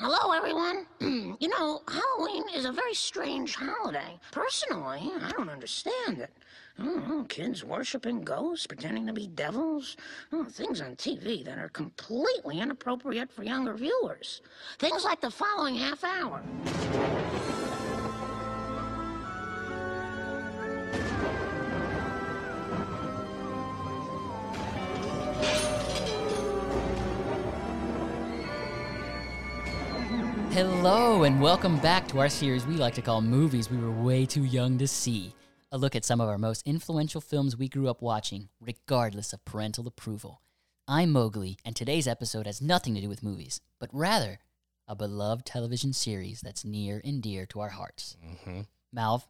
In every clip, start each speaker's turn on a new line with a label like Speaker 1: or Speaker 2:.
Speaker 1: Hello, everyone. you know, Halloween is a very strange holiday. Personally, I don't understand it. I know, kids worshiping ghosts, pretending to be devils. Oh, things on TV that are completely inappropriate for younger viewers. Things like the following half hour.
Speaker 2: Hello, and welcome back to our series we like to call Movies We Were Way Too Young to See. A look at some of our most influential films we grew up watching, regardless of parental approval. I'm Mowgli, and today's episode has nothing to do with movies, but rather a beloved television series that's near and dear to our hearts.
Speaker 3: Mm-hmm.
Speaker 2: Malv,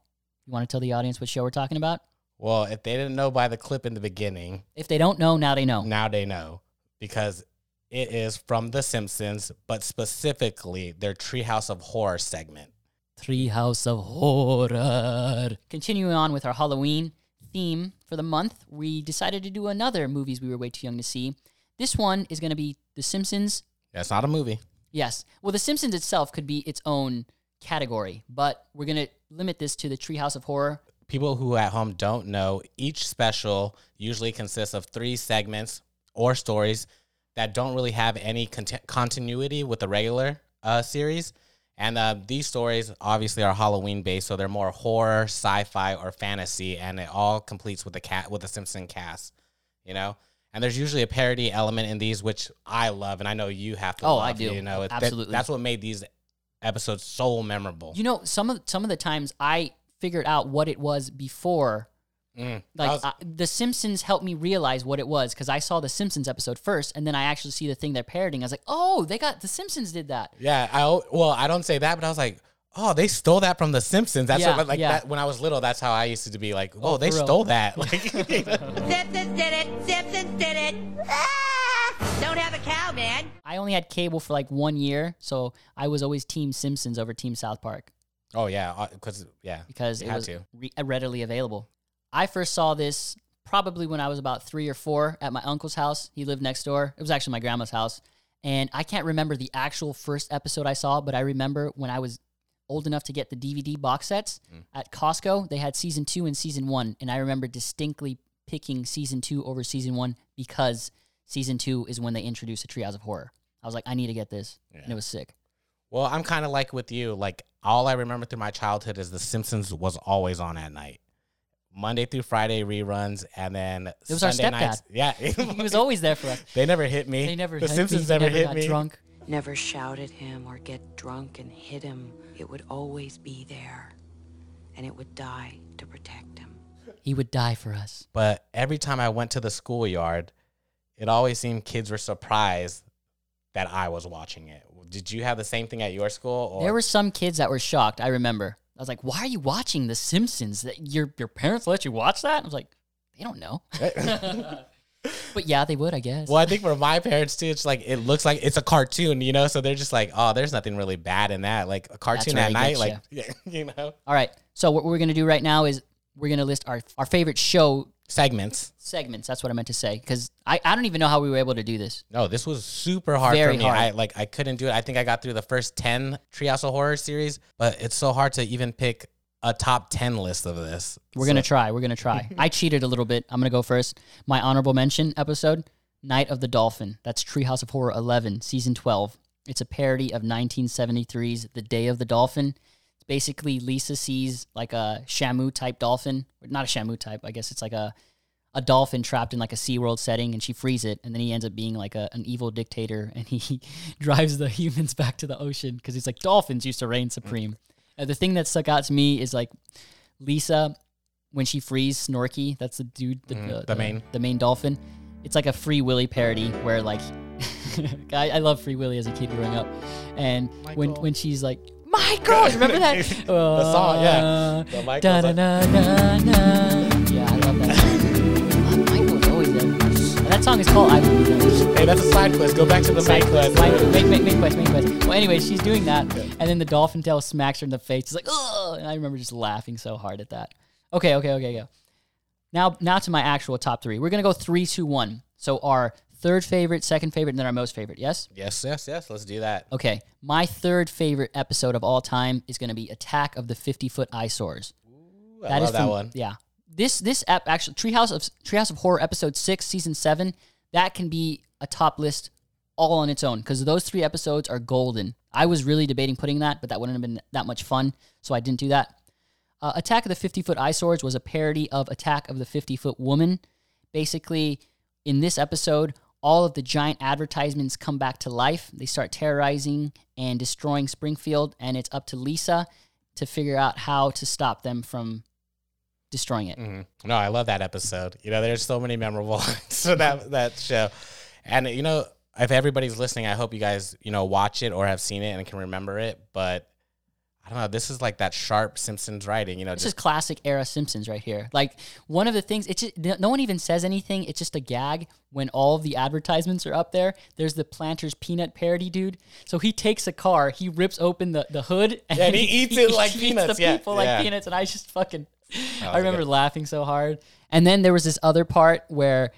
Speaker 2: you want to tell the audience what show we're talking about?
Speaker 3: Well, if they didn't know by the clip in the beginning,
Speaker 2: If they don't know, now they know.
Speaker 3: now they know because it is from The Simpsons, but specifically their Treehouse of Horror segment.
Speaker 2: Treehouse of Horror. Continuing on with our Halloween theme for the month, we decided to do another movies we were way too young to see. This one is going to be The Simpsons.
Speaker 3: That's not a movie.
Speaker 2: Yes. Well, The Simpsons itself could be its own category, but we're going to limit this to the Treehouse of Horror.
Speaker 3: People who at home don't know, each special usually consists of three segments or stories that don't really have any cont- continuity with the regular uh, series. And uh, these stories obviously are Halloween based, so they're more horror, sci-fi, or fantasy, and it all completes with the cat with the Simpson cast, you know. And there's usually a parody element in these, which I love, and I know you have to.
Speaker 2: Oh,
Speaker 3: love,
Speaker 2: I do.
Speaker 3: You know, It- that-
Speaker 2: Absolutely.
Speaker 3: that's what made these episodes so memorable.
Speaker 2: You know, some of some of the times I figured out what it was before
Speaker 3: Mm.
Speaker 2: like
Speaker 3: was-
Speaker 2: I, the Simpsons helped me realize what it was because I saw the Simpsons episode first, and then I actually see the thing they're parodying. I was like, "Oh, they got the Simpsons did that."
Speaker 3: Yeah, I al- well, I don't say that, but I was like, oh, they stole that from The Simpsons. That's
Speaker 2: Yeah,
Speaker 3: what, like
Speaker 2: yeah.
Speaker 3: that when I was little. That's how I used to be like, oh,
Speaker 2: Oh,
Speaker 3: they
Speaker 2: for real.
Speaker 3: stole that. Like,
Speaker 4: Simpsons did it. Simpsons did it. Ah! Don't have a cow, man.
Speaker 2: I only had cable for like one year, so I was always Team Simpsons over Team South Park
Speaker 3: oh yeah, because yeah,
Speaker 2: because
Speaker 3: you
Speaker 2: it was re- readily available. I first saw this probably when I was about three or four at my uncle's house. He lived next door. It was actually my grandma's house, and I can't remember the actual first episode I saw, but I remember when I was old enough to get the DVD box sets
Speaker 3: Mm.
Speaker 2: at Costco. They had season two and season one, and I remember distinctly picking season two over season one because season two is when they introduced the Treehouse of Horror. I was like, I need to get this, and it was sick.
Speaker 3: Well, I'm kind of like with you. Like all I remember through my childhood is The Simpsons was always on at night, Monday through Friday reruns, and then it
Speaker 2: was our stepdad.
Speaker 3: nights. Yeah,
Speaker 2: He was always there for us.
Speaker 3: They never hit me.
Speaker 2: They never
Speaker 3: The
Speaker 2: hit
Speaker 3: Simpsons
Speaker 2: me,
Speaker 3: never, hit
Speaker 2: got
Speaker 3: me.
Speaker 2: drunk.
Speaker 5: Never shout at him or get drunk and hit him. It would always be there, and it would die to protect him.
Speaker 2: He would die for us.
Speaker 3: But every time I went to the schoolyard, it always seemed kids were surprised that I was watching it. Did you have the same thing at your school? Or?
Speaker 2: There were some kids that were shocked. I remember. I was like, "Why are you watching The Simpsons? That your your parents let you watch that?" I was like, "They don't know." but yeah, they would, I guess.
Speaker 3: well, I think for my parents too, it's like it looks like it's a cartoon, you know. So they're just like, oh, there's nothing really bad in that. Like a cartoon at night, like yeah, you know,
Speaker 2: All right. So what we're gonna do right now is we're gonna list our our favorite show
Speaker 3: segments.
Speaker 2: segments. That's what I meant to say because I I don't even know how we were able to do this.
Speaker 3: No, this was super hard
Speaker 2: Very
Speaker 3: for me.
Speaker 2: hard.
Speaker 3: I like I couldn't do it. I think I got through the first ten Treehouse of Horror series, but it's so hard to even pick a top ten list of this.
Speaker 2: We're
Speaker 3: So-
Speaker 2: gonna try. We're gonna try. I cheated a little bit. I'm gonna go first. My honorable mention episode, Night of the Dolphin. That's Treehouse of Horror 11, season 12. It's a parody of 1973's The Day of the Dolphin. It's basically Lisa sees like a Shamu type dolphin, not a Shamu type. I guess it's like a a dolphin trapped in like a SeaWorld setting and she frees it and then he ends up being like a, an evil dictator and he drives the humans back to the ocean because he's like dolphins used to reign supreme. Uh, the thing that stuck out to me is like Lisa when she frees Snorky, that's the dude, the,
Speaker 3: Mhm, the main.
Speaker 2: the main dolphin. It's like a Free Willy parody where like I, I love Free Willy as a kid growing up, and when when she's like Michael, remember that
Speaker 3: The oh. song, yeah. The Michael
Speaker 2: Da, da,
Speaker 3: song.
Speaker 2: da, da, da. Yeah, I love that song. Michael was always there. And that song is called I Will Be There.
Speaker 3: Hey, that's a side quest. Go back to the main quest.
Speaker 2: Main, main, main, main quest, main quest. Well, anyway, she's doing that, and then the dolphin tail smacks her in the face. She's like, oh, And I remember just laughing so hard at that. Okay, okay, okay, go. Now, now to my actual top three. We're gonna go three, two, one. So our third favorite, second favorite, and then our most favorite. Yes.
Speaker 3: Yes, yes, yes. Let's do that.
Speaker 2: Okay. My third favorite episode of all time is going to be Attack of the Fifty Foot Eyesores.
Speaker 3: Ooh, I love that
Speaker 2: from-
Speaker 3: one.
Speaker 2: Yeah. This this app actually Treehouse of Treehouse of Horror episode six, season seven. That can be a top list all on its own because those three episodes are golden. I was really debating putting that, but that wouldn't have been that much fun, so I didn't do that. Uh, Attack of the 50 Foot Eyesores was a parody of Attack of the 50 Foot Woman. Basically, in this episode, all of the giant advertisements come back to life. They start terrorizing and destroying Springfield, and it's up to Lisa to figure out how to stop them from destroying it.
Speaker 3: Mhm. No, I love that episode. You know, there's so many memorable lines to that that show, and you know, if everybody's listening, I hope you guys you know watch it or have seen it and can remember it. But I don't know. This is like that sharp Simpsons writing. You know,
Speaker 2: This
Speaker 3: just
Speaker 2: is classic era Simpsons right here. Like one of the things, it's just, no one even says anything. It's just a gag when all of the advertisements are up there. There's the Planters peanut parody dude. So he takes a car, he rips open the, the hood, and,
Speaker 3: Yeah, and he eats it like peanuts,
Speaker 2: The
Speaker 3: yeah,
Speaker 2: people like peanuts, and I just fucking, oh,
Speaker 3: I
Speaker 2: remember laughing so hard. And then there was this other part where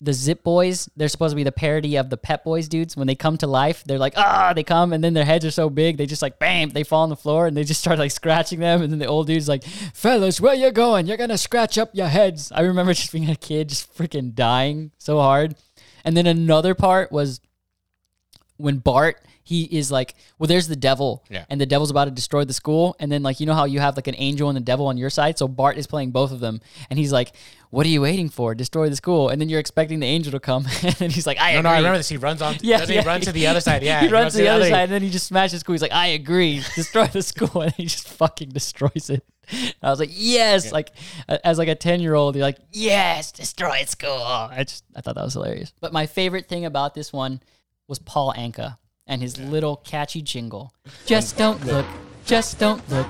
Speaker 2: the Zip Boys, they're supposed to be the parody of the Pep Boys dudes. When they come to life, they're like, ah, they come, and then their heads are so big, they just like, bam, they fall on the floor, and they just start like scratching them. And then the old dude's like, fellas, where you going? You're gonna scratch up your heads. I remember just being a kid, just freaking dying so hard. And then another part was when Bart he is like, well, there's the devil,
Speaker 3: Yeah.
Speaker 2: and the devil's about to destroy the school, and then like you know how you have like an angel and the devil on your side, so Bart is playing both of them, and he's like, what are you waiting for? Destroy the school, and then you're expecting the angel to come, and he's like, I
Speaker 3: no,
Speaker 2: agree.
Speaker 3: no. I remember this. He runs on.
Speaker 2: Yeah, yeah.
Speaker 3: he run to the other side? Yeah,
Speaker 2: he runs to the other
Speaker 3: other
Speaker 2: side, and then he just smashes the school. He's like, I agree, destroy the school, and he just fucking destroys it. I was like, yes, like as like a ten year old, you're like, yes, destroy school. I just I thought that was hilarious. But my favorite thing about this one was Paul Anka and his little catchy jingle. Just don't look, just don't look.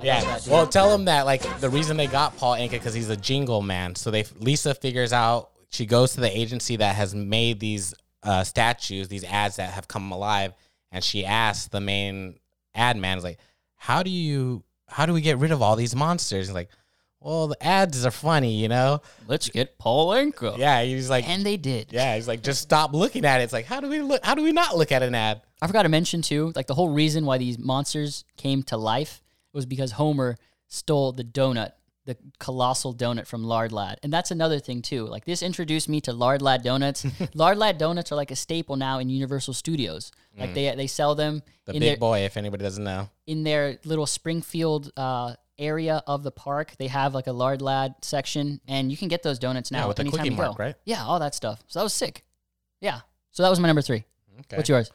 Speaker 3: Yeah. Well, tell him that like the reason they got Paul Anka because he's a jingle man. So they Lisa figures out she goes to the agency that has made these uh, statues, these ads that have come alive, and she asks the main ad man, is like, "How do you? How do we get rid of all these monsters?" He's like, "Well, the ads are funny, you know."
Speaker 2: Let's get Paul Anka.
Speaker 3: Yeah. He's like,
Speaker 2: And they did.
Speaker 3: yeah. He's like, just stop looking at it. It's like, how do we look? How do we not look at an ad?
Speaker 2: I forgot to mention too, like the whole reason why these monsters came to life was because Homer stole the donut, the colossal donut from Lard Lad. And that's another thing too. Like this introduced me to Lard Lad donuts. Lard Lad donuts are like a staple now in Universal Studios. Like they they sell them
Speaker 3: The
Speaker 2: in
Speaker 3: big
Speaker 2: their
Speaker 3: boy, if anybody doesn't know.
Speaker 2: in their little Springfield uh, area of the park. They have like a Lard Lad section, and you can get those donuts now yeah,
Speaker 3: with the cookie
Speaker 2: you
Speaker 3: mark, right?
Speaker 2: Yeah, all that stuff. So that was sick. Yeah. So that was my number three.
Speaker 3: Okay.
Speaker 2: What's yours?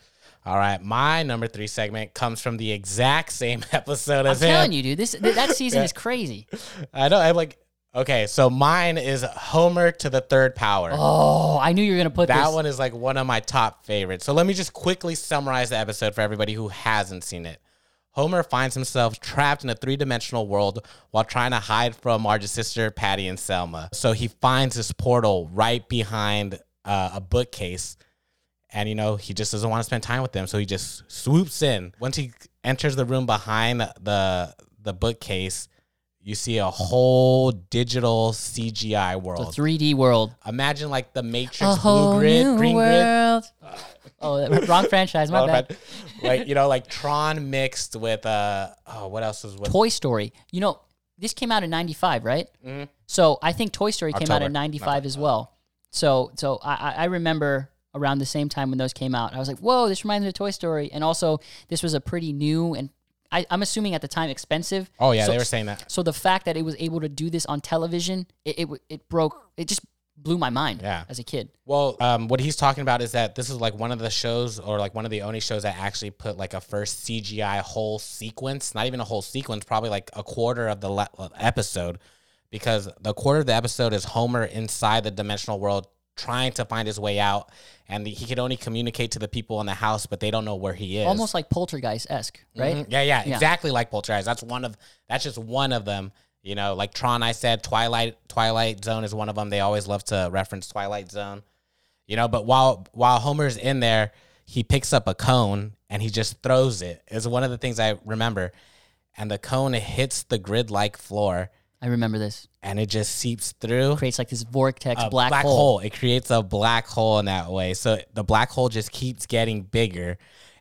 Speaker 3: All right, my number three segment comes from the exact same episode
Speaker 2: I'm
Speaker 3: as him.
Speaker 2: telling you, dude. This th- that season
Speaker 3: Yeah.
Speaker 2: is crazy.
Speaker 3: I know. I'm like, okay, so mine is Homer to the third power.
Speaker 2: Oh, I knew you were gonna put
Speaker 3: that
Speaker 2: this.
Speaker 3: one is like one of my top favorites. So let me just quickly summarize the episode for everybody who hasn't seen it. Homer finds himself trapped in a three dimensional world while trying to hide from Marge's sister, Patty and Selma. So he finds this portal right behind uh, a bookcase. And, you know, he just doesn't want to spend time with them. So he just swoops in. Once he enters the room behind the, the bookcase, you see a whole digital CGI world.
Speaker 2: the
Speaker 3: world.
Speaker 2: 3D world.
Speaker 3: Imagine like the Matrix blue grid, green grid.
Speaker 2: Oh, wrong franchise. My bad.
Speaker 3: like you know, like Tron mixed with uh oh, what else was with
Speaker 2: Toy Story. You know, this came out in '95, right?
Speaker 3: Mhm.
Speaker 2: So I think Toy Story came out in '95 as well. So, so I, I remember around the same time when those came out, I was like, "Whoa, this reminds me of Toy Story." And also, this was a pretty new and I, I'm assuming at the time expensive.
Speaker 3: Oh yeah,
Speaker 2: So-
Speaker 3: they were saying that.
Speaker 2: So the fact that it was able to do this on television, it it, it broke. It just blew my mind.
Speaker 3: Yeah.
Speaker 2: As a kid.
Speaker 3: Well, um, what he's talking about is that this is like one of the shows, or like one of the only shows that actually put like a first CGI whole sequence, not even a whole sequence, probably like a quarter of the le- uh, episode, because the quarter of the episode is Homer inside the dimensional world trying to find his way out, and he could only communicate to the people in the house, but they don't know where he is.
Speaker 2: Almost like Poltergeist esque, right?
Speaker 3: Mhm. Yeah, yeah,
Speaker 2: Yeah.
Speaker 3: exactly like Poltergeist. That's one of that's just one of them. You know, like Tron, I said Twilight Twilight Zone is one of them. They always love to reference Twilight Zone. You know, but while while Homer's in there, he picks up a cone and he just throws it. It's one of the things I remember. And the cone hits the grid like floor.
Speaker 2: I remember this.
Speaker 3: and it just seeps through.
Speaker 2: Creates like this vortex
Speaker 3: a
Speaker 2: black, hole.
Speaker 3: It creates a black hole in that way. So the black hole just keeps getting bigger,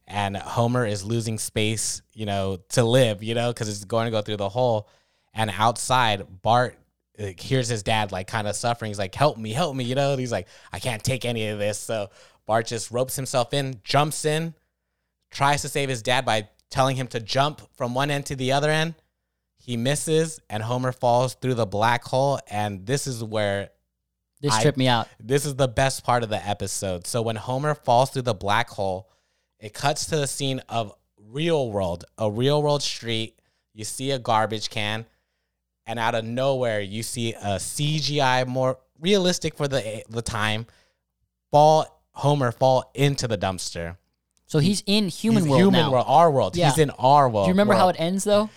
Speaker 3: and Homer is losing space, you know, to live, you know, because it's going to go through the hole. And outside, Bart like, hears his dad like kind of suffering. He's like, "Help me, help me," you know. And he's like, "I can't take any of this." So Bart just ropes himself in, jumps in, tries to save his dad by telling him to jump from one end to the other end. He misses, and Homer falls through the black hole. And this is where
Speaker 2: This
Speaker 3: I-
Speaker 2: tripped me out.
Speaker 3: this is the best part of the episode. So when Homer falls through the black hole, it cuts to the scene of real world, a real world street. You see a garbage can, and out of nowhere, you see a CGI, more realistic for the the time, fall Homer fall into the dumpster.
Speaker 2: So he's in human
Speaker 3: He's
Speaker 2: world
Speaker 3: human
Speaker 2: now.
Speaker 3: world, our world.
Speaker 2: Yeah.
Speaker 3: He's in our world.
Speaker 2: Do you remember how it ends though?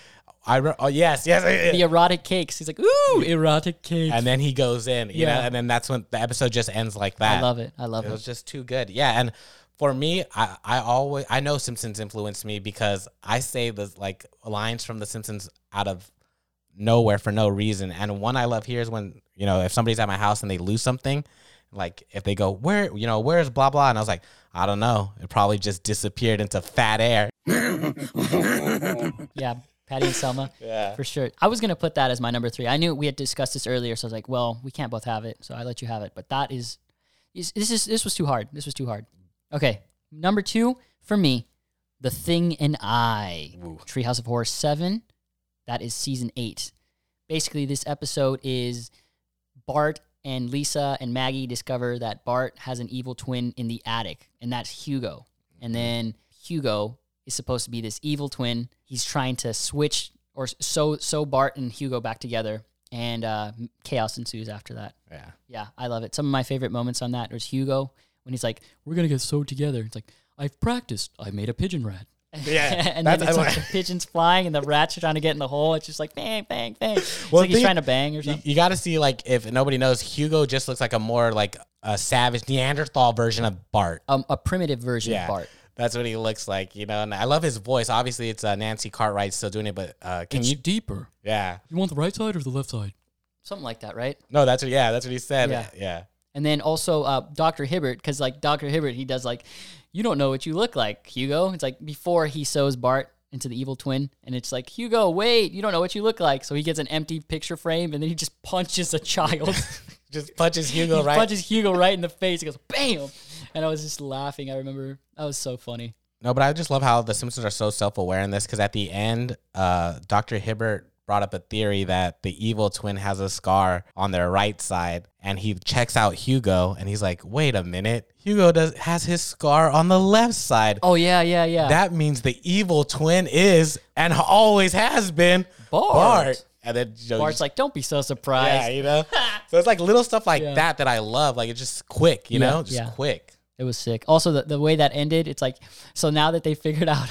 Speaker 3: I re- oh yes, yes.
Speaker 2: The erotic cakes. He's like, ooh, erotic cakes.
Speaker 3: and then he goes in, you
Speaker 2: Yeah.
Speaker 3: know, and then that's when the episode just ends like that.
Speaker 2: I love it. I love
Speaker 3: It
Speaker 2: it.
Speaker 3: was just too good. Yeah, and for me, I, I always I know Simpsons influenced me because I say the like lines from the Simpsons out of nowhere for no reason. And one I love here is when, you know, if somebody's at my house and they lose something, like if they go, Where you know, where's blah blah? And I was like, I don't know. It probably just disappeared into fat air.
Speaker 2: Yeah, Patty and Selma.
Speaker 3: Yeah.
Speaker 2: For sure. I was gonna put that as my number three. I knew we had discussed this earlier, so I was like, well, we can't both have it, so I let you have it. But that is, is this is this was too hard. This was too hard. Okay, number two for me, The Thing and I, Treehouse of Horror seven. That is season eight. Basically, this episode is Bart and Lisa and Maggie discover that Bart has an evil twin in the attic, and that's Hugo. And then Hugo is supposed to be this evil twin. He's trying to switch or sew sew Bart and Hugo back together, and uh, chaos ensues after that.
Speaker 3: Yeah.
Speaker 2: Yeah, I love it. Some of my favorite moments on that was Hugo when he's like, "We're gonna get sewed together." It's like, "I've practiced. I made a pigeon rat."
Speaker 3: Yeah,
Speaker 2: and then it's like
Speaker 3: like-
Speaker 2: the pigeons flying and the rats are trying to get in the hole. It's just like bang, bang, bang. It's
Speaker 3: Well,
Speaker 2: like he's
Speaker 3: think-
Speaker 2: trying to bang or something.
Speaker 3: you got to see like if nobody knows, Hugo just looks like a more like a savage Neanderthal version of Bart.
Speaker 2: Um, a primitive version of Bart.
Speaker 3: That's what he looks like, you know. And I love his voice. Obviously, it's uh, Nancy Cartwright still doing it, but uh, can you?
Speaker 2: deeper.
Speaker 3: Yeah.
Speaker 2: You want the right side or the left side? Something like that, right?
Speaker 3: No, that's what. Yeah, that's what he said.
Speaker 2: Yeah.
Speaker 3: Yeah.
Speaker 2: And then also uh, Dr. Hibbert, because like Dr. Hibbert, he does like, you don't know what you look like, Hugo. It's like before he sews Bart into the evil twin, and it's like, Hugo, wait, you don't know what you look like. So he gets an empty picture frame, and then he just punches a child.
Speaker 3: Just punches Hugo
Speaker 2: he
Speaker 3: right.
Speaker 2: punches Hugo right in the face. He goes, bam! And I was just laughing. I remember that was so funny.
Speaker 3: No, but I just love how the Simpsons are so self-aware in this because at the end, uh, Dr. Hibbert brought up a theory that the evil twin has a scar on their right side, and he checks out Hugo, and he's like, "Wait a minute, Hugo does has his scar on the left side.
Speaker 2: Oh yeah, yeah, yeah.
Speaker 3: That means the evil twin is and always has been
Speaker 2: Bart. Bart.
Speaker 3: And then you know,
Speaker 2: Bart's like, don't be so surprised."
Speaker 3: yeah, you know. so it's like little stuff like
Speaker 2: Yeah.
Speaker 3: that that I love. Like it's just quick, you
Speaker 2: Yeah,
Speaker 3: know, just
Speaker 2: yeah.
Speaker 3: quick.
Speaker 2: It was sick. Also, the, the way that ended, it's like so now that they figured out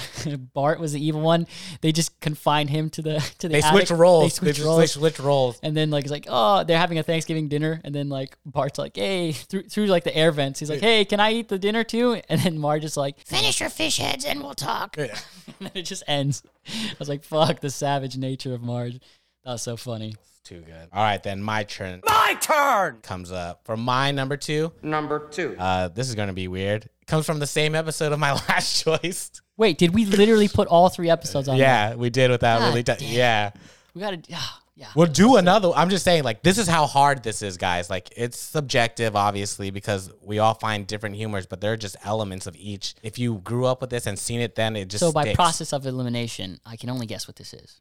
Speaker 2: Bart was the evil one, they just confined him to the to the.
Speaker 3: They
Speaker 2: attic.
Speaker 3: switch roles.
Speaker 2: They switch roles.
Speaker 3: switch, switch roles.
Speaker 2: And then like it's like oh they're having a Thanksgiving dinner, and then like Bart's like hey through through like the air vents, he's like hey can I eat the dinner too? And then Marge is like
Speaker 1: Finish your fish heads and we'll talk.
Speaker 2: and then it just ends. I was like fuck the savage nature of Marge. That was so funny.
Speaker 3: It's Too good. All right, then my turn. My turn comes up for my number two.
Speaker 6: Number two.
Speaker 3: Uh, this is gonna be weird. It comes from the same episode of my last choice.
Speaker 2: Wait, did we literally put all three episodes on? there?
Speaker 3: yeah, we did without
Speaker 2: God
Speaker 3: really. T- yeah,
Speaker 2: we gotta. ah, yeah.
Speaker 3: we'll do another. I'm just saying, like, this is how hard this is, guys. Like, it's subjective, obviously, because we all find different humors, but there are just elements of each. If you grew up with this and seen it, then it just
Speaker 2: So by
Speaker 3: sticks.
Speaker 2: process of elimination, I can only guess what this is.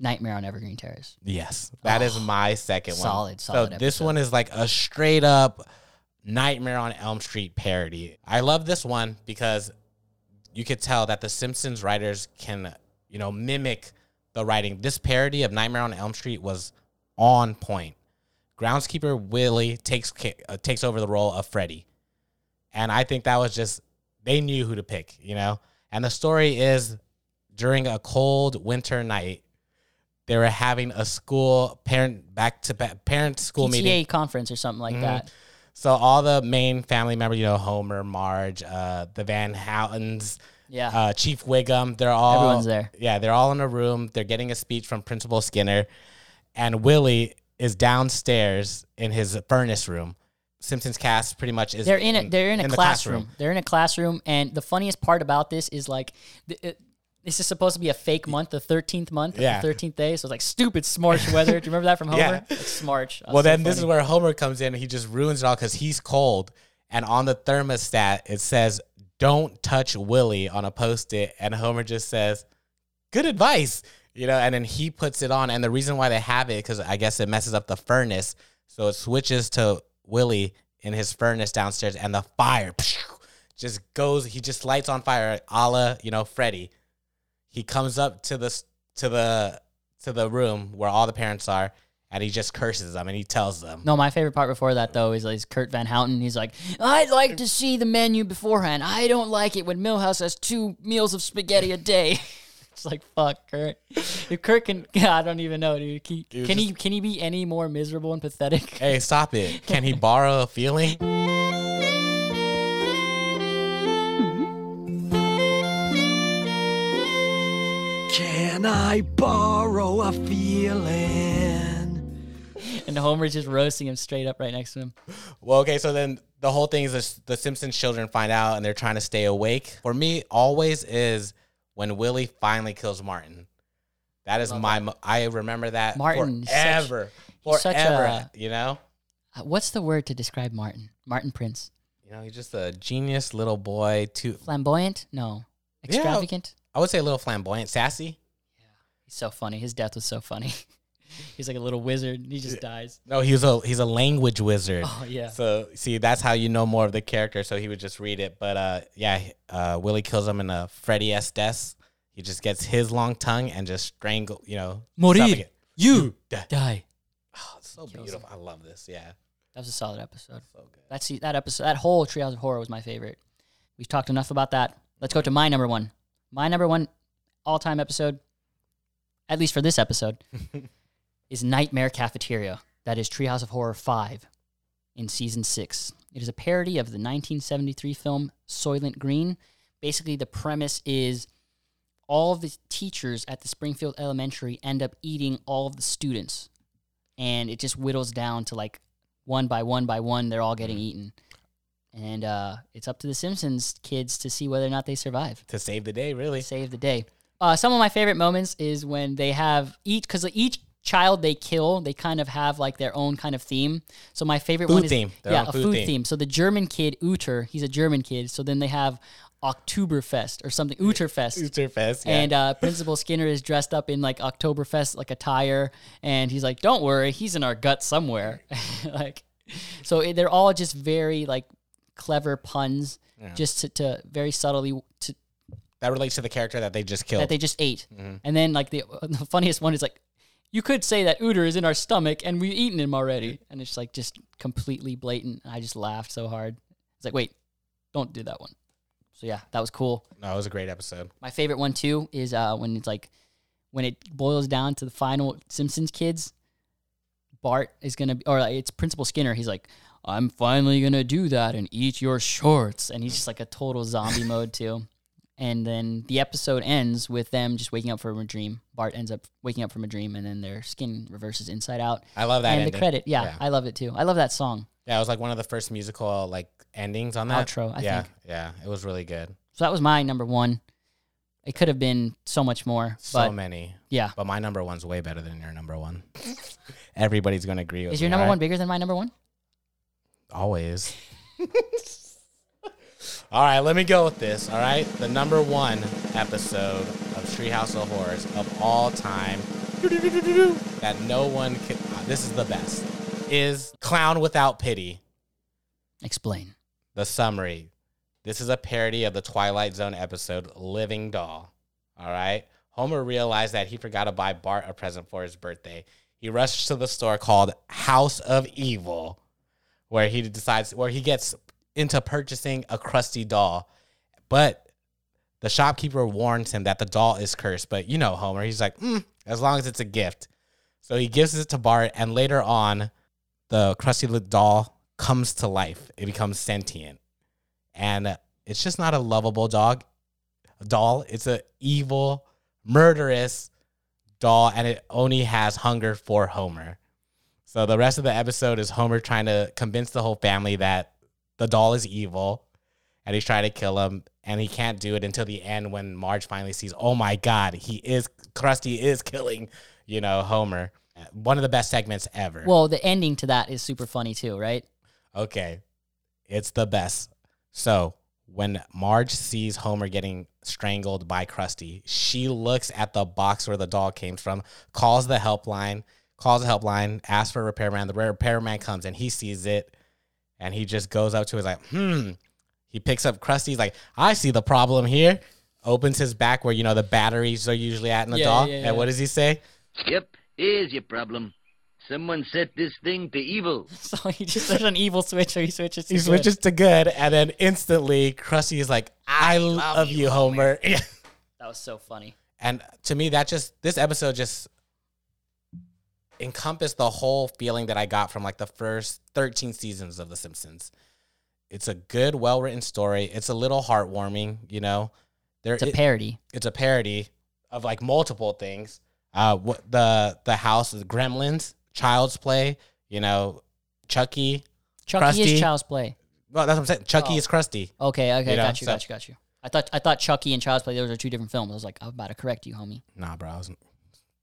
Speaker 2: Nightmare on Evergreen Terrace.
Speaker 3: Yes, that is my second one.
Speaker 2: Solid, solid
Speaker 3: So this
Speaker 2: episode.
Speaker 3: one is like a straight up Nightmare on Elm Street parody. I love this one because you could tell that the Simpsons writers can, you know, mimic the writing. This parody of Nightmare on Elm Street was on point. Groundskeeper Willie takes uh, takes over the role of Freddy, and I think that was just they knew who to pick, you know. And the story is during a cold winter night, they were having a school parent back to back parent school
Speaker 2: PTA
Speaker 3: meeting.
Speaker 2: conference or something
Speaker 3: Mm-hmm.
Speaker 2: like that.
Speaker 3: So all the main family members, you know, Homer, Marge, uh, the Van Houtens,
Speaker 2: Yeah.
Speaker 3: uh, Chief Wiggum, they're all
Speaker 2: Everyone's there.
Speaker 3: Yeah, they're all in a room. They're getting a speech from Principal Skinner, and Willie is downstairs in his furnace room. Simpsons cast pretty much is
Speaker 2: They're in a they're in a
Speaker 3: the
Speaker 2: classroom. They're in a classroom, and the funniest part about this is like. it, this is supposed to be a fake month, the thirteenth month,
Speaker 3: Yeah.
Speaker 2: the thirteenth day. So it's like stupid smarch weather. Do you remember that from Homer?
Speaker 3: Yeah.
Speaker 2: Like smarch.
Speaker 3: Well, then this is where Homer comes in and he just ruins it all because he's cold. And on the thermostat, it says, Don't touch Willie on a post it. And Homer just says, Good advice. You know, and then he puts it on. And the reason why they have it, because I guess it messes up the furnace. So it switches to Willie in his furnace downstairs and the fire just goes, he just lights on fire a la, you know, Freddy. He comes up to the, to the, to the room where all the parents are and he just curses them and he tells them.
Speaker 2: No, my favorite part before that though is, is Kurt Van Houten. He's like, I'd like to see the menu beforehand. I don't like it when Milhouse has two meals of spaghetti a day. it's like fuck, Kurt. If Kurt can, I don't even know, dude. Can,
Speaker 3: Dude,
Speaker 2: can he can he be any more miserable and pathetic?
Speaker 3: Hey, stop it. Can he borrow a feeling?
Speaker 6: Can I borrow a feeling?
Speaker 2: And Homer's just roasting him straight up right next to him.
Speaker 3: Well, okay, so then the whole thing is this, the Simpsons children find out and they're trying to stay awake. For me, always is when Willie finally kills Martin. That is my, mo- I remember that
Speaker 2: Martin is such-
Speaker 3: forever.
Speaker 2: such
Speaker 3: forever,
Speaker 2: a-
Speaker 3: you know?
Speaker 2: Uh, What's the word to describe Martin? Martin Prince.
Speaker 3: You know, he's just a genius little boy. Too,
Speaker 2: Flamboyant? No.
Speaker 3: Yeah.
Speaker 2: Extravagant?
Speaker 3: I would say a little flamboyant, sassy.
Speaker 2: He's so funny. His death was so funny. He's like a little wizard. and He just dies.
Speaker 3: No, he was a he's a language wizard.
Speaker 2: Oh yeah.
Speaker 3: So see, that's how you know more of the character. So he would just read it. But uh, yeah, uh, Willie kills him in a Freddy S death. He just gets his long tongue and just strangle. You know,
Speaker 2: Morir.
Speaker 3: suffocate.
Speaker 2: You
Speaker 3: die.
Speaker 2: die.
Speaker 3: Oh, it's so beautiful. I love this. Yeah,
Speaker 2: That was a solid episode.
Speaker 3: so good.
Speaker 2: That's that episode. That whole Treehouse of Horror was my favorite. We've talked enough about that. Let's go to my number one. My number one all-time episode, at least for this episode, is Nightmare Cafeteria. That is Treehouse of Horror five in season six. It is a parody of the 1973 film Soylent Green. Basically, the premise is all of the teachers at the Springfield Elementary end up eating all of the students, and it just whittles down to like one by one by one, they're all getting eaten. And uh, it's up to the Simpsons kids to see whether or not they survive.
Speaker 3: To save the day, really.
Speaker 2: Save the day. Uh, some of my favorite moments is when they have each, because each child they kill, they kind of have like their own kind of theme. So my favorite
Speaker 3: Food
Speaker 2: one is
Speaker 3: theme. Their
Speaker 2: yeah, a
Speaker 3: food
Speaker 2: food
Speaker 3: theme.
Speaker 2: theme. So the German kid Uter, he's a German kid. So then they have Oktoberfest or something, Uterfest.
Speaker 3: Uterfest, yeah.
Speaker 2: And uh, Principal Skinner is dressed up in like Oktoberfest like attire, and he's like, "Don't worry, he's in our gut somewhere." like, so it- they're all just very like clever puns, just to, to very subtly to
Speaker 3: that relates to the character that they just killed.
Speaker 2: that they just ate.
Speaker 3: Mm-hmm.
Speaker 2: And then like the the funniest one is like, you could say that Uter is in our stomach and we've eaten him already, and it's like just completely blatant. And I just laughed so hard. It's like, wait, don't do that one. So yeah, that was cool.
Speaker 3: no, it was a great episode.
Speaker 2: My favorite one too is uh, when it's like when it boils down to the final Simpsons kids. Bart is gonna be, or like, it's Principal Skinner. He's like, I'm finally gonna do that and eat your shorts, and he's just like a total zombie mode too. And then the episode ends with them just waking up from a dream. Bart ends up waking up from a dream, and then their skin reverses inside out.
Speaker 3: I love that
Speaker 2: and
Speaker 3: ending.
Speaker 2: the credit, yeah,
Speaker 3: Yeah.
Speaker 2: I love it too. I love that song.
Speaker 3: Yeah, it was like one of the first musical like endings on that
Speaker 2: Outro, I
Speaker 3: yeah,
Speaker 2: think.
Speaker 3: yeah, it was really good.
Speaker 2: So that was my number one. It could have been so much more,
Speaker 3: So many,
Speaker 2: yeah.
Speaker 3: but my number one's way better than your number one. Everybody's gonna agree with
Speaker 2: Is your
Speaker 3: me,
Speaker 2: number
Speaker 3: alright?
Speaker 2: one bigger than my number one?
Speaker 3: Always. all right, let me go with this. All right, the number one episode of Treehouse of Horrors of all time that no one could. uh, this is the best. Is Clown Without Pity.
Speaker 2: Explain.
Speaker 3: The summary. This is a parody of the Twilight Zone episode Living Doll. All right. Homer realized that he forgot to buy Bart a present for his birthday. He rushes to the store called House of Evil, where he decides where he gets into purchasing a Krusty doll. But the shopkeeper warns him that the doll is cursed. But you know, Homer, he's like, mm, as long as it's a gift. So he gives it to Bart, and later on, the Krusty doll comes to life. It becomes sentient, and it's just not a lovable dog doll. It's a evil, murderous doll and it only has hunger for Homer. So the rest of the episode is Homer trying to convince the whole family that the doll is evil and he's trying to kill him and he can't do it until the end when Marge finally sees, "Oh my god, he is Krusty is killing, you know, Homer." One of the best segments ever.
Speaker 2: Well, the ending to that is super funny too, right?
Speaker 3: Okay. It's the best. So when Marge sees Homer getting strangled by Krusty, she looks at the box where the doll came from, calls the helpline, calls the helpline, asks for a repairman. The repairman comes and he sees it and he just goes up to it, he's like, hmm. He picks up Krusty, he's like, I see the problem here. Opens his back where, you know, the batteries are usually at in the
Speaker 2: Yeah,
Speaker 3: doll.
Speaker 2: yeah,
Speaker 3: And
Speaker 2: yeah.
Speaker 3: what does he say?
Speaker 7: Yep, here's your problem. Someone set this thing to evil.
Speaker 2: So he just there's an evil switch, so he switches. To
Speaker 3: He
Speaker 2: good.
Speaker 3: switches to good, and then instantly Krusty is like, "I, love, you, Homer."
Speaker 2: That was so funny.
Speaker 3: and to me, that just this episode just encompassed the whole feeling that I got from like the first thirteen seasons of The Simpsons. It's a good, well written story. It's a little heartwarming, you know. There,
Speaker 2: It's a
Speaker 3: it-
Speaker 2: parody.
Speaker 3: it's a parody of like multiple things. Uh, what the the house, the Gremlins, Child's Play, you know, Chucky.
Speaker 2: Chucky
Speaker 3: Krusty.
Speaker 2: is Child's Play.
Speaker 3: Well, that's what I'm saying. Chucky
Speaker 2: Oh.
Speaker 3: is Krusty.
Speaker 2: Okay, okay,
Speaker 3: You know,
Speaker 2: got you,
Speaker 3: so-
Speaker 2: got you, got you. I thought I thought Chucky and Child's Play those are two different films. I was like, I'm about to correct you, homie.
Speaker 3: Nah, bro. I was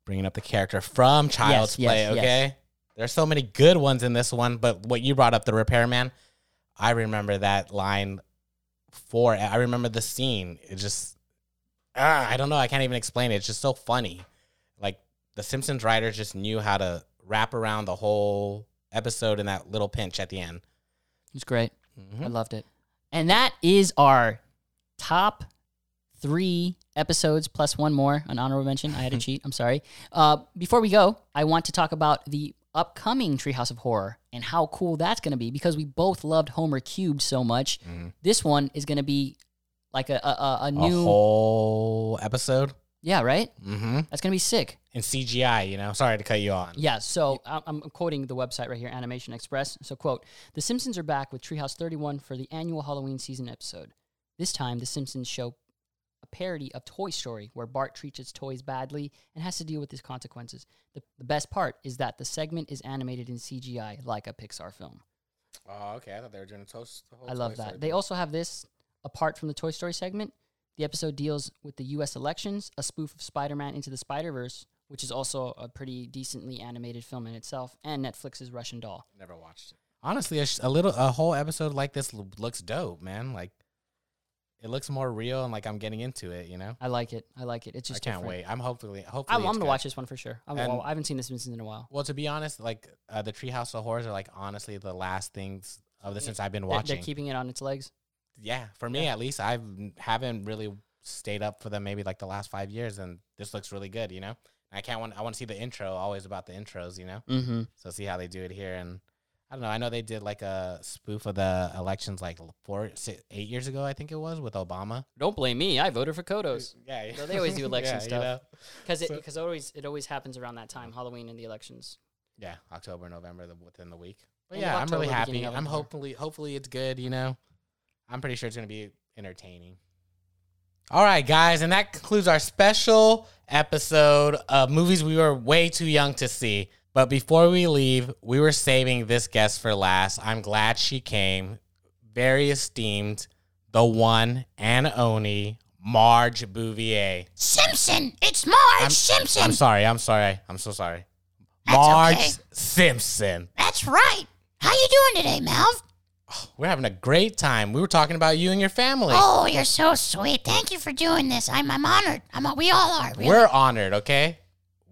Speaker 3: bringing up the character from Child's
Speaker 2: yes,
Speaker 3: Play.
Speaker 2: yes.
Speaker 3: Okay, there's so many good ones in this one, but what you brought up, the repairman, I remember that line. For I remember the scene. It just, ah, I don't know. I can't even explain it. It's just so funny. Like the Simpsons writers just knew how to wrap around the whole episode in that little pinch at the end.
Speaker 2: It's great.
Speaker 3: Mm-hmm.
Speaker 2: I loved it. And that is our top three episodes plus one more, an honorable mention. I had to cheat. I'm sorry. Uh, before we go, I want to talk about the upcoming Treehouse of Horror and how cool that's going to be because we both loved Homer Cubed so much. This one is going to be like a, a, a, a
Speaker 3: A
Speaker 2: new.
Speaker 3: whole episode
Speaker 2: yeah, right?
Speaker 3: mm-hmm.
Speaker 2: That's going to be sick.
Speaker 3: And CGI. You know, sorry to cut you on.
Speaker 2: Yeah, so I'm quoting the website right here, Animation Express. So, quote, The Simpsons are back with Treehouse 31 for the annual Halloween season episode. This time, The Simpsons show a parody of Toy Story, where Bart treats his toys badly and has to deal with his consequences. The, the best part is that the segment is animated in CGI like a Pixar film.
Speaker 3: Oh, okay. I thought they were doing a toast. The whole
Speaker 2: I love
Speaker 3: Toy Story
Speaker 2: that. They also have this apart from the Toy Story segment. The episode deals with the U.S. elections, a spoof of Spider-Man Into the Spider-Verse, which is also a pretty decently animated film in itself, and Netflix's Russian Doll.
Speaker 3: never watched it. Honestly, a, sh- a little, a whole episode like this l- looks dope, man. Like, it looks more real, and like I'm getting into it. You know,
Speaker 2: I like it. I like it. It's just I
Speaker 3: can't
Speaker 2: different.
Speaker 3: wait. I'm hopefully, hopefully,
Speaker 2: I'm, I'm gonna
Speaker 3: good.
Speaker 2: watch this one for sure. I'm,
Speaker 3: And-
Speaker 2: well, I haven't seen this in a while.
Speaker 3: Well, to be honest, like uh, the Treehouse of Horrors are like honestly the last things of this since I've been
Speaker 2: They're,
Speaker 3: watching.
Speaker 2: they're keeping it on its legs.
Speaker 3: yeah, for me at least, I haven't really stayed up for them maybe like the last five years, and this looks really good. You know, I can't want I want to see the intro. Always about the intros, you know.
Speaker 2: Mm-hmm.
Speaker 3: So see how they do it here, and I don't know. I know they did like a spoof of the elections like four, six, eight years ago. I think it was with Obama.
Speaker 2: Don't blame me. I voted for Kodos
Speaker 3: Yeah,
Speaker 2: So they always do election
Speaker 3: Yeah, you
Speaker 2: stuff.
Speaker 3: know?
Speaker 2: because it
Speaker 3: So-
Speaker 2: because always it always happens around that time, Halloween and the elections.
Speaker 3: Yeah, October, November, the, within the week. But
Speaker 2: End of
Speaker 3: yeah, I'm really happy. I'm hopefully, hopefully it's good. You know, I'm pretty sure it's gonna be entertaining. All right, guys, and that concludes our special episode of movies we were way too young to see. But before we leave, we were saving this guest for last. I'm glad she came. Very esteemed, the one and only Marge Bouvier.
Speaker 1: Simpson! It's Marge
Speaker 3: I'm,
Speaker 1: Simpson!
Speaker 3: I'm sorry. I'm sorry. I'm so sorry.
Speaker 1: That's
Speaker 3: Marge
Speaker 1: okay.
Speaker 3: Simpson.
Speaker 1: That's right. How you doing today, Melv?
Speaker 3: We're having a great time. We were talking about you and your family.
Speaker 1: Oh, you're so sweet. Thank you for doing this. I'm, I'm honored. I'm, we all are. Really.
Speaker 3: We're honored, okay?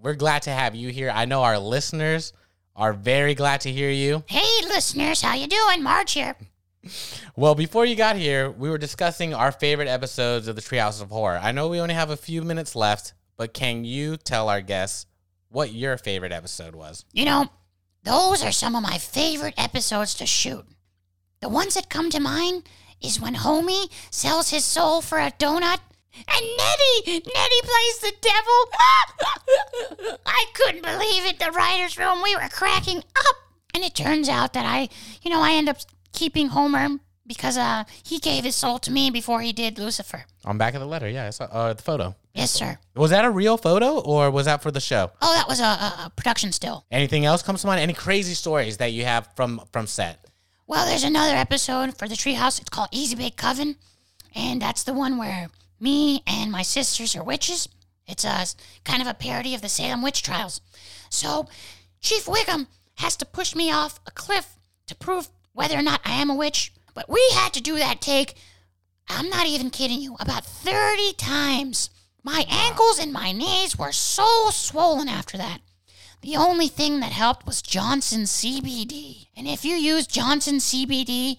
Speaker 3: We're glad to have you here. I know our listeners are very glad to hear you.
Speaker 1: Hey, listeners, how you doing? Marge here.
Speaker 3: Well, before you got here, we were discussing our favorite episodes of the Treehouse of Horror. I know we only have a few minutes left, but can you tell our guests what your favorite episode was?
Speaker 1: You know, those are some of my favorite episodes to shoot. The ones that come to mind is when Homie sells his soul for a donut. And Neddie, Neddie plays the devil. I couldn't believe it. The writers' room, we were cracking up. And it turns out that I, you know, I end up keeping Homer
Speaker 8: because uh, he gave his soul to me before he did Lucifer.
Speaker 3: On back of the letter, yeah, I saw uh, the photo.
Speaker 8: Yes, sir.
Speaker 3: Was that a real photo or was that for the show?
Speaker 8: Oh, that was a, a, a production still.
Speaker 3: Anything else comes to mind? Any crazy stories that you have from from set?
Speaker 8: Well, there's another episode for the Treehouse. It's called Easy Bake Coven, and that's the one where me and my sisters are witches. It's a kind of a parody of the Salem witch trials. So, Chief Wiggum has to push me off a cliff to prove whether or not I am a witch. But we had to do that take. I'm not even kidding you. About 30 times. My ankles and my knees were so swollen after that. The only thing that helped was Johnson CBD. And if you use Johnson CBD,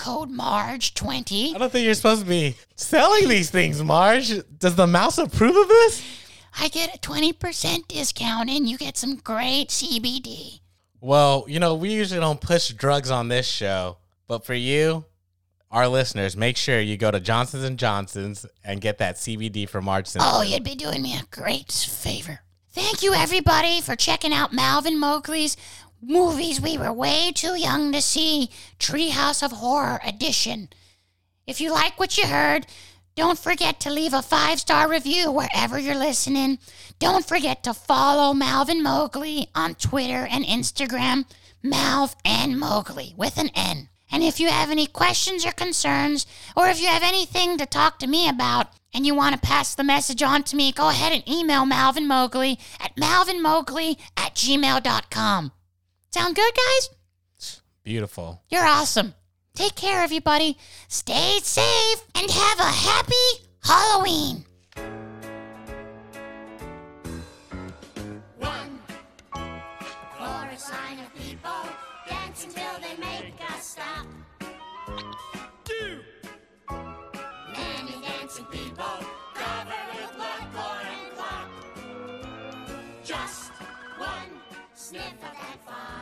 Speaker 8: code MARGE20,
Speaker 3: I don't think you're supposed to be selling these things, Marge. Does the mouse approve of this?
Speaker 8: I get a 20% discount and you get some great CBD.
Speaker 3: Well, you know, we usually don't push drugs on this show, but for you, our listeners, make sure you go to Johnson's and Johnson's and get that CBD for Marge Simpson.
Speaker 8: Oh, you'd be doing me a great favor. Thank you, everybody, for checking out Malvin Mowgli's movies we were way too young to see Treehouse of Horror edition. If you like what you heard, don't forget to leave a five star review wherever you're listening. Don't forget to follow Malvin Mowgli on Twitter and Instagram, Malv and Mowgli with an N. And if you have any questions or concerns, or if you have anything to talk to me about and you want to pass the message on to me, go ahead and email Malvin Mowgli at malvinmowgli at gmail.com. Sound good, guys?
Speaker 3: Beautiful.
Speaker 8: You're awesome. Take care, everybody. Stay safe and have a happy Halloween.
Speaker 9: One, of dance until they make us stop.
Speaker 6: Two,
Speaker 8: many dancing people with blood, gore, and. Just one sniff of that fire.